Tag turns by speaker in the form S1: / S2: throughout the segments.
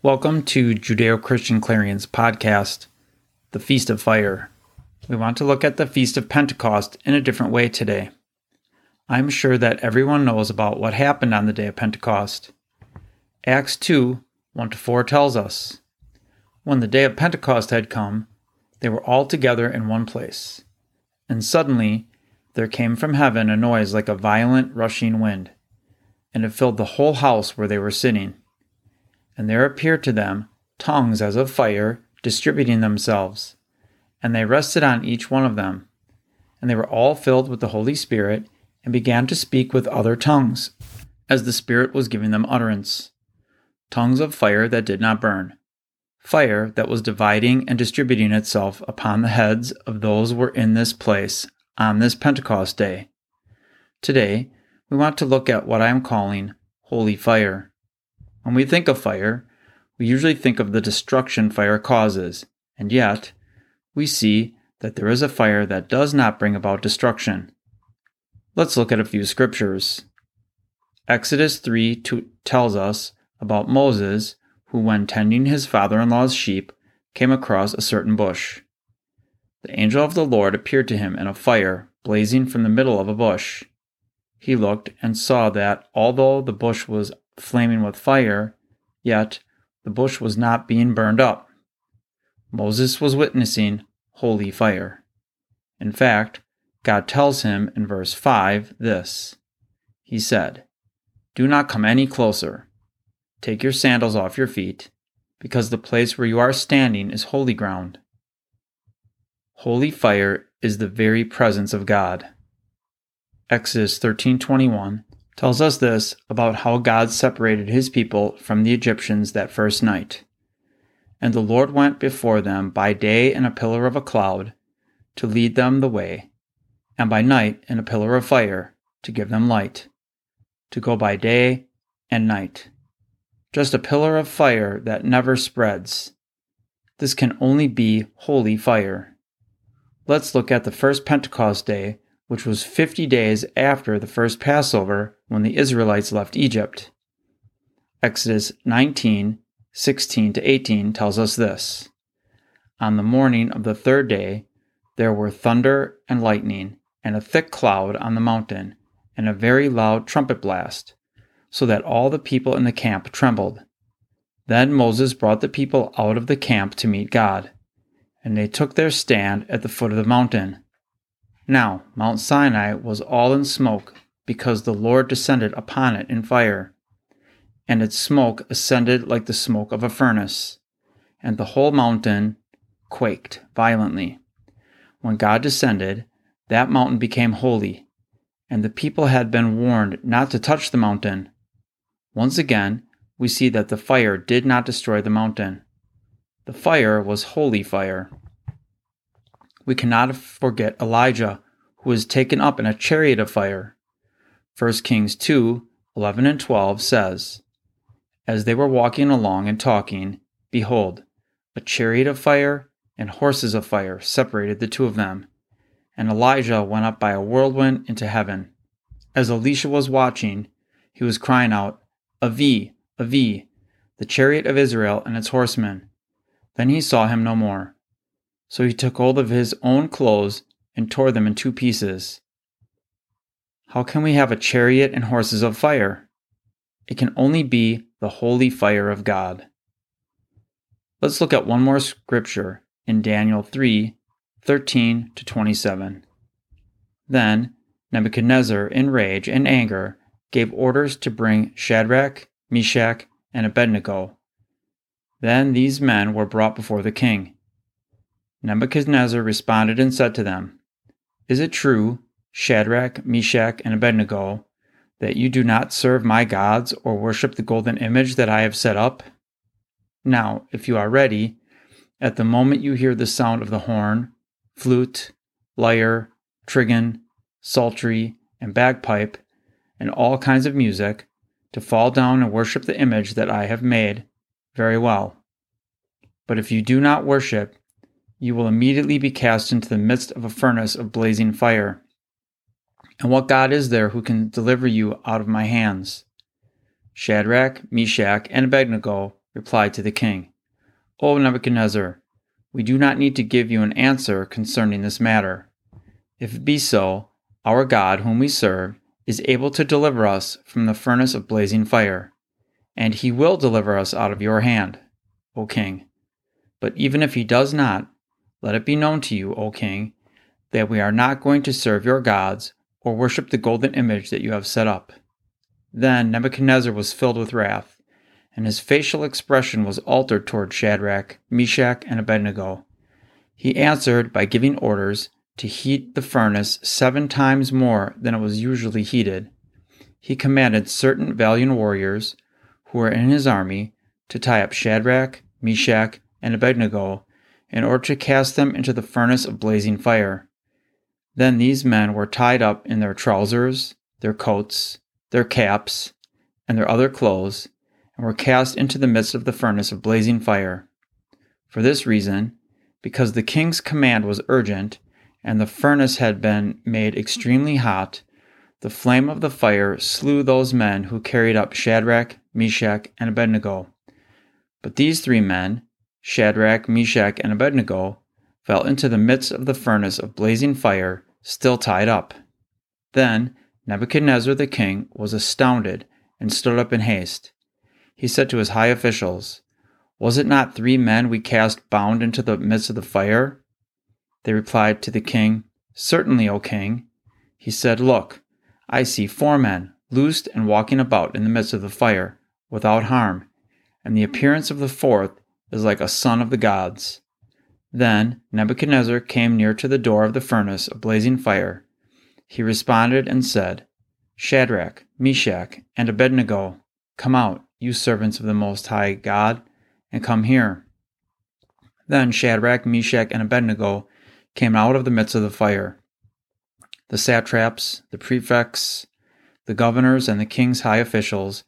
S1: Welcome to Judeo Christian Clarion's podcast, The Feast of Fire. We want to look at the Feast of Pentecost in a different way today. I'm sure that everyone knows about what happened on the day of Pentecost. Acts 2 1 to 4 tells us When the day of Pentecost had come, they were all together in one place. And suddenly there came from heaven a noise like a violent rushing wind, and it filled the whole house where they were sitting and there appeared to them tongues as of fire distributing themselves. And they rested on each one of them. And they were all filled with the Holy Spirit, and began to speak with other tongues, as the Spirit was giving them utterance. Tongues of fire that did not burn. Fire that was dividing and distributing itself upon the heads of those who were in this place on this Pentecost day. Today, we want to look at what I am calling holy fire. When we think of fire, we usually think of the destruction fire causes, and yet, we see that there is a fire that does not bring about destruction. Let's look at a few scriptures. Exodus 3 2 tells us about Moses, who, when tending his father in law's sheep, came across a certain bush. The angel of the Lord appeared to him in a fire blazing from the middle of a bush. He looked and saw that, although the bush was flaming with fire, yet the bush was not being burned up. Moses was witnessing holy fire. In fact, God tells him in verse 5 this He said, Do not come any closer. Take your sandals off your feet, because the place where you are standing is holy ground. Holy fire is the very presence of God. Exodus 13:21 tells us this about how God separated his people from the Egyptians that first night. And the Lord went before them by day in a pillar of a cloud to lead them the way, and by night in a pillar of fire to give them light, to go by day and night. Just a pillar of fire that never spreads. This can only be holy fire. Let's look at the first Pentecost day which was 50 days after the first Passover when the Israelites left Egypt. Exodus 19 16 to 18 tells us this On the morning of the third day, there were thunder and lightning, and a thick cloud on the mountain, and a very loud trumpet blast, so that all the people in the camp trembled. Then Moses brought the people out of the camp to meet God, and they took their stand at the foot of the mountain. Now Mount Sinai was all in smoke, because the Lord descended upon it in fire. And its smoke ascended like the smoke of a furnace, and the whole mountain quaked violently. When God descended, that mountain became holy, and the people had been warned not to touch the mountain. Once again, we see that the fire did not destroy the mountain. The fire was holy fire we cannot forget Elijah, who was taken up in a chariot of fire. 1 Kings 2 11 and 12 says, As they were walking along and talking, behold, a chariot of fire and horses of fire separated the two of them. And Elijah went up by a whirlwind into heaven. As Elisha was watching, he was crying out, Avi, Avi, the chariot of Israel and its horsemen. Then he saw him no more. So he took hold of his own clothes and tore them in two pieces. How can we have a chariot and horses of fire? It can only be the holy fire of God. Let's look at one more scripture in Daniel 3 13 to 27. Then Nebuchadnezzar, in rage and anger, gave orders to bring Shadrach, Meshach, and Abednego. Then these men were brought before the king. Nebuchadnezzar responded and said to them, Is it true, Shadrach, Meshach, and Abednego, that you do not serve my gods or worship the golden image that I have set up? Now, if you are ready, at the moment you hear the sound of the horn, flute, lyre, trigon, psaltery, and bagpipe, and all kinds of music, to fall down and worship the image that I have made, very well. But if you do not worship, you will immediately be cast into the midst of a furnace of blazing fire. And what God is there who can deliver you out of my hands? Shadrach, Meshach, and Abednego replied to the king, O Nebuchadnezzar, we do not need to give you an answer concerning this matter. If it be so, our God, whom we serve, is able to deliver us from the furnace of blazing fire, and he will deliver us out of your hand, O king. But even if he does not, let it be known to you, O king, that we are not going to serve your gods or worship the golden image that you have set up. Then Nebuchadnezzar was filled with wrath and his facial expression was altered toward Shadrach, Meshach, and Abednego. He answered by giving orders to heat the furnace seven times more than it was usually heated. He commanded certain valiant warriors who were in his army to tie up Shadrach, Meshach, and Abednego in order to cast them into the furnace of blazing fire. Then these men were tied up in their trousers, their coats, their caps, and their other clothes, and were cast into the midst of the furnace of blazing fire. For this reason, because the king's command was urgent, and the furnace had been made extremely hot, the flame of the fire slew those men who carried up Shadrach, Meshach, and Abednego. But these three men, Shadrach, Meshach, and Abednego, fell into the midst of the furnace of blazing fire, still tied up. Then Nebuchadnezzar the king was astounded and stood up in haste he said to his high officials, Was it not three men we cast bound into the midst of the fire? They replied to the king, Certainly, O king. He said, Look, I see four men, loosed and walking about in the midst of the fire, without harm, and the appearance of the fourth is like a son of the gods. Then Nebuchadnezzar came near to the door of the furnace of blazing fire. He responded and said, Shadrach, Meshach, and Abednego, come out you servants of the Most High God, and come here. Then Shadrach, Meshach, and Abednego came out of the midst of the fire. The satraps, the prefects, the governors, and the king's high officials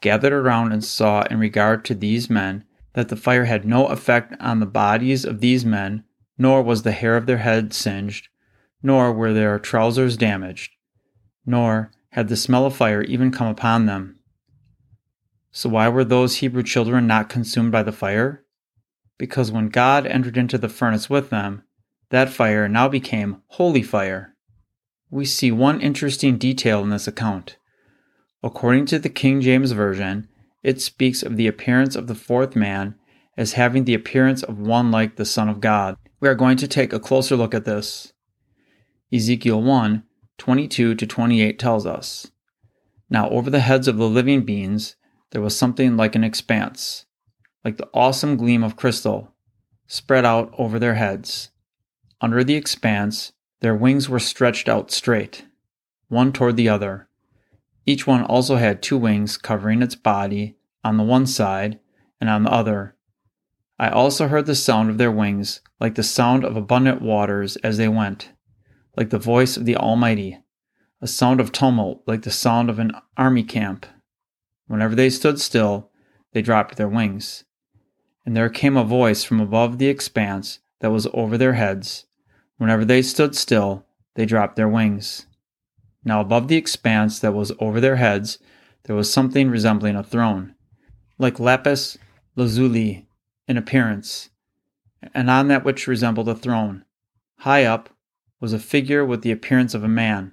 S1: gathered around and saw in regard to these men that the fire had no effect on the bodies of these men, nor was the hair of their heads singed, nor were their trousers damaged, nor had the smell of fire even come upon them. So why were those Hebrew children not consumed by the fire? Because when God entered into the furnace with them, that fire now became holy fire. We see one interesting detail in this account. According to the King James Version, it speaks of the appearance of the fourth man as having the appearance of one like the Son of God. We are going to take a closer look at this. Ezekiel 1 22 to 28 tells us Now over the heads of the living beings there was something like an expanse, like the awesome gleam of crystal, spread out over their heads. Under the expanse, their wings were stretched out straight, one toward the other. Each one also had two wings covering its body on the one side and on the other. I also heard the sound of their wings, like the sound of abundant waters as they went, like the voice of the Almighty, a sound of tumult, like the sound of an army camp. Whenever they stood still, they dropped their wings. And there came a voice from above the expanse that was over their heads. Whenever they stood still, they dropped their wings. Now, above the expanse that was over their heads, there was something resembling a throne, like lapis lazuli in appearance, and on that which resembled a throne, high up, was a figure with the appearance of a man.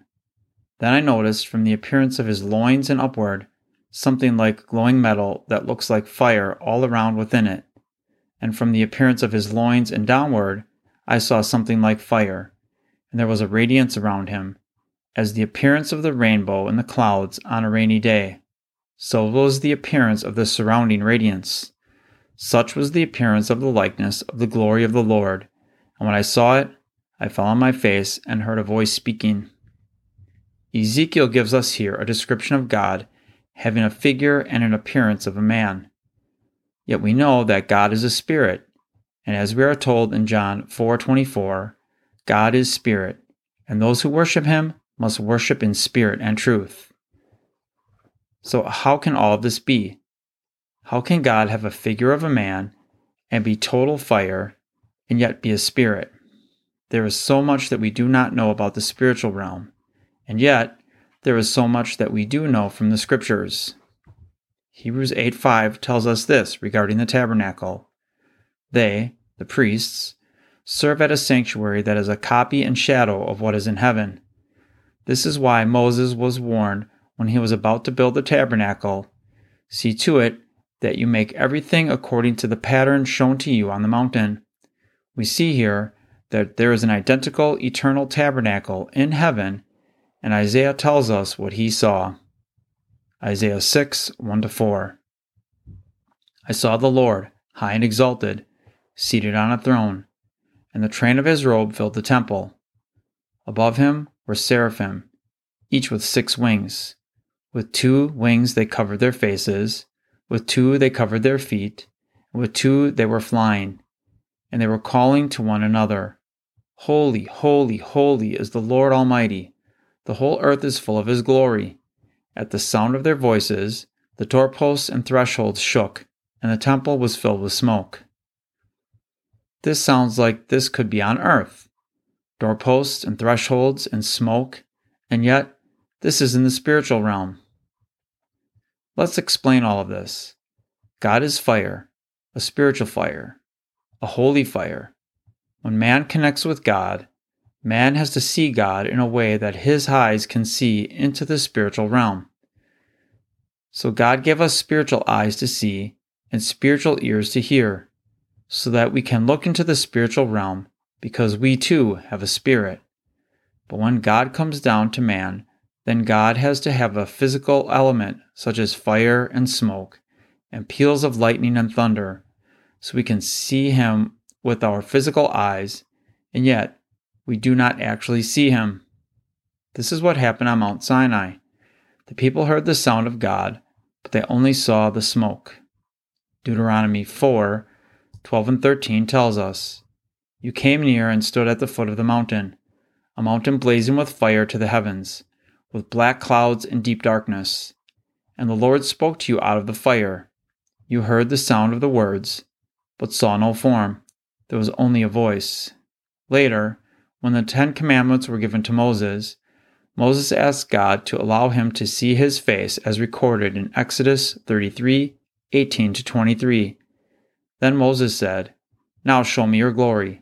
S1: Then I noticed from the appearance of his loins and upward something like glowing metal that looks like fire all around within it. And from the appearance of his loins and downward, I saw something like fire, and there was a radiance around him, as the appearance of the rainbow in the clouds on a rainy day. So was the appearance of the surrounding radiance. Such was the appearance of the likeness of the glory of the Lord. And when I saw it, I fell on my face and heard a voice speaking. Ezekiel gives us here a description of God having a figure and an appearance of a man. Yet we know that God is a spirit, and as we are told in John 4:24, God is spirit, and those who worship him must worship in spirit and truth. So how can all of this be? How can God have a figure of a man and be total fire and yet be a spirit? There is so much that we do not know about the spiritual realm, and yet there is so much that we do know from the scriptures. Hebrews 8 5 tells us this regarding the tabernacle. They, the priests, serve at a sanctuary that is a copy and shadow of what is in heaven. This is why Moses was warned when he was about to build the tabernacle See to it that you make everything according to the pattern shown to you on the mountain. We see here that there is an identical eternal tabernacle in heaven, and Isaiah tells us what he saw. Isaiah 6 1 4. I saw the Lord, high and exalted, seated on a throne, and the train of his robe filled the temple. Above him were seraphim, each with six wings. With two wings they covered their faces, with two they covered their feet, with two they were flying, and they were calling to one another Holy, holy, holy is the Lord Almighty. The whole earth is full of his glory. At the sound of their voices, the doorposts and thresholds shook, and the temple was filled with smoke. This sounds like this could be on earth doorposts and thresholds and smoke, and yet this is in the spiritual realm. Let's explain all of this. God is fire, a spiritual fire, a holy fire. When man connects with God, man has to see God in a way that his eyes can see into the spiritual realm. So God gave us spiritual eyes to see and spiritual ears to hear, so that we can look into the spiritual realm because we too have a spirit. But when God comes down to man, then God has to have a physical element such as fire and smoke and peals of lightning and thunder so we can see him with our physical eyes, and yet we do not actually see him. This is what happened on Mount Sinai. The people heard the sound of God, but they only saw the smoke. Deuteronomy 4 12 and 13 tells us, You came near and stood at the foot of the mountain, a mountain blazing with fire to the heavens with black clouds and deep darkness. And the Lord spoke to you out of the fire. You heard the sound of the words, but saw no form. There was only a voice. Later, when the Ten Commandments were given to Moses, Moses asked God to allow him to see his face as recorded in Exodus 33 18 to 23. Then Moses said, Now show me your glory.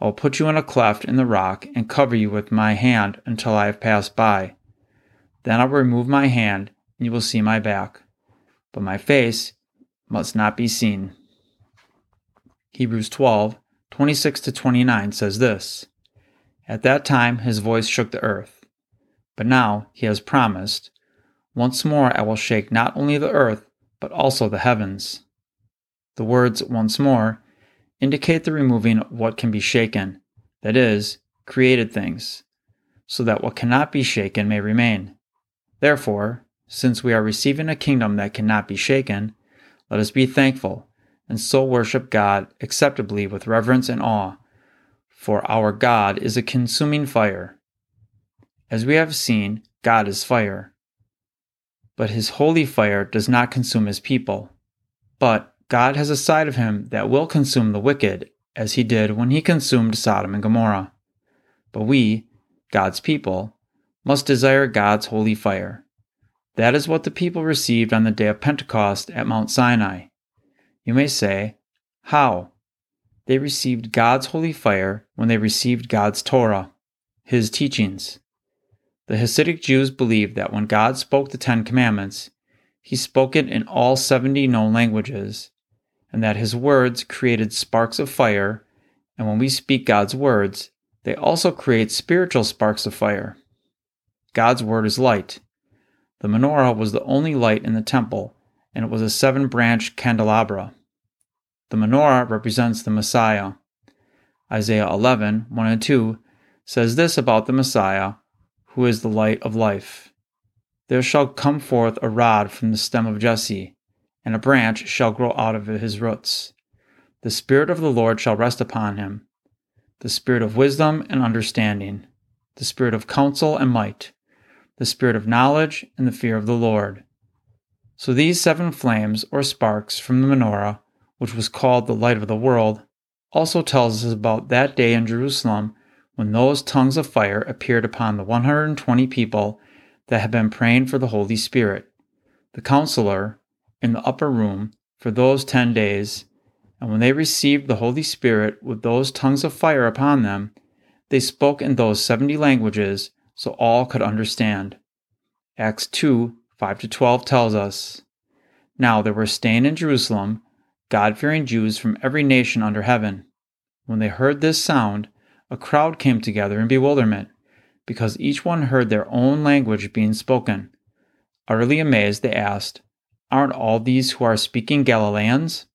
S1: I will put you in a cleft in the rock and cover you with my hand until I have passed by. Then I will remove my hand and you will see my back, but my face must not be seen. Hebrews 12, 26 to 29 says this At that time his voice shook the earth, but now he has promised, Once more I will shake not only the earth, but also the heavens. The words once more indicate the removing what can be shaken, that is, created things, so that what cannot be shaken may remain. Therefore, since we are receiving a kingdom that cannot be shaken, let us be thankful and so worship God acceptably with reverence and awe, for our God is a consuming fire. As we have seen, God is fire. But his holy fire does not consume his people. But God has a side of him that will consume the wicked, as he did when he consumed Sodom and Gomorrah. But we, God's people, must desire God's holy fire. That is what the people received on the day of Pentecost at Mount Sinai. You may say, How? They received God's holy fire when they received God's Torah, His teachings. The Hasidic Jews believed that when God spoke the Ten Commandments, He spoke it in all 70 known languages, and that His words created sparks of fire, and when we speak God's words, they also create spiritual sparks of fire. God's word is light the menorah was the only light in the temple, and it was a seven branch candelabra. The menorah represents the Messiah. Isaiah 11, 1 and 2 says this about the Messiah, who is the light of life. There shall come forth a rod from the stem of Jesse, and a branch shall grow out of his roots. The Spirit of the Lord shall rest upon him the Spirit of wisdom and understanding, the Spirit of counsel and might, the Spirit of knowledge and the fear of the Lord. So these seven flames or sparks from the menorah, which was called the light of the world, also tells us about that day in Jerusalem when those tongues of fire appeared upon the 120 people that had been praying for the Holy Spirit, the counselor, in the upper room for those ten days. And when they received the Holy Spirit with those tongues of fire upon them, they spoke in those seventy languages so all could understand. Acts 2 5 to 12 tells us Now there were staying in Jerusalem God fearing Jews from every nation under heaven. When they heard this sound, a crowd came together in bewilderment, because each one heard their own language being spoken. Utterly amazed, they asked, Aren't all these who are speaking Galileans?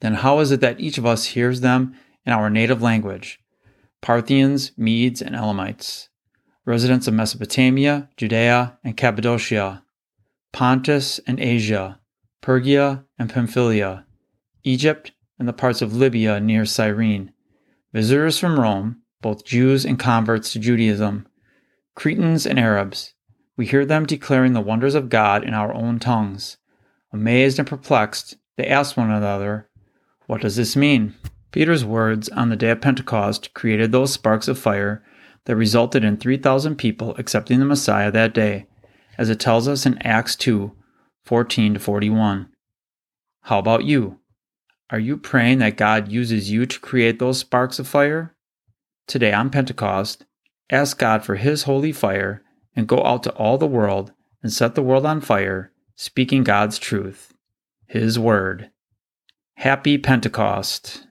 S1: Then how is it that each of us hears them in our native language? Parthians, Medes, and Elamites, residents of Mesopotamia, Judea, and Cappadocia, Pontus and Asia, Phrygia and Pamphylia, Egypt, and the parts of Libya near Cyrene, visitors from Rome, both Jews and converts to Judaism, Cretans and Arabs. We hear them declaring the wonders of God in our own tongues. Amazed and perplexed, they ask one another, What does this mean? Peter's words on the day of Pentecost created those sparks of fire that resulted in 3,000 people accepting the Messiah that day, as it tells us in Acts 2 14 to 41. How about you? Are you praying that God uses you to create those sparks of fire? Today on Pentecost, ask God for His holy fire and go out to all the world and set the world on fire, speaking God's truth, His Word. Happy Pentecost!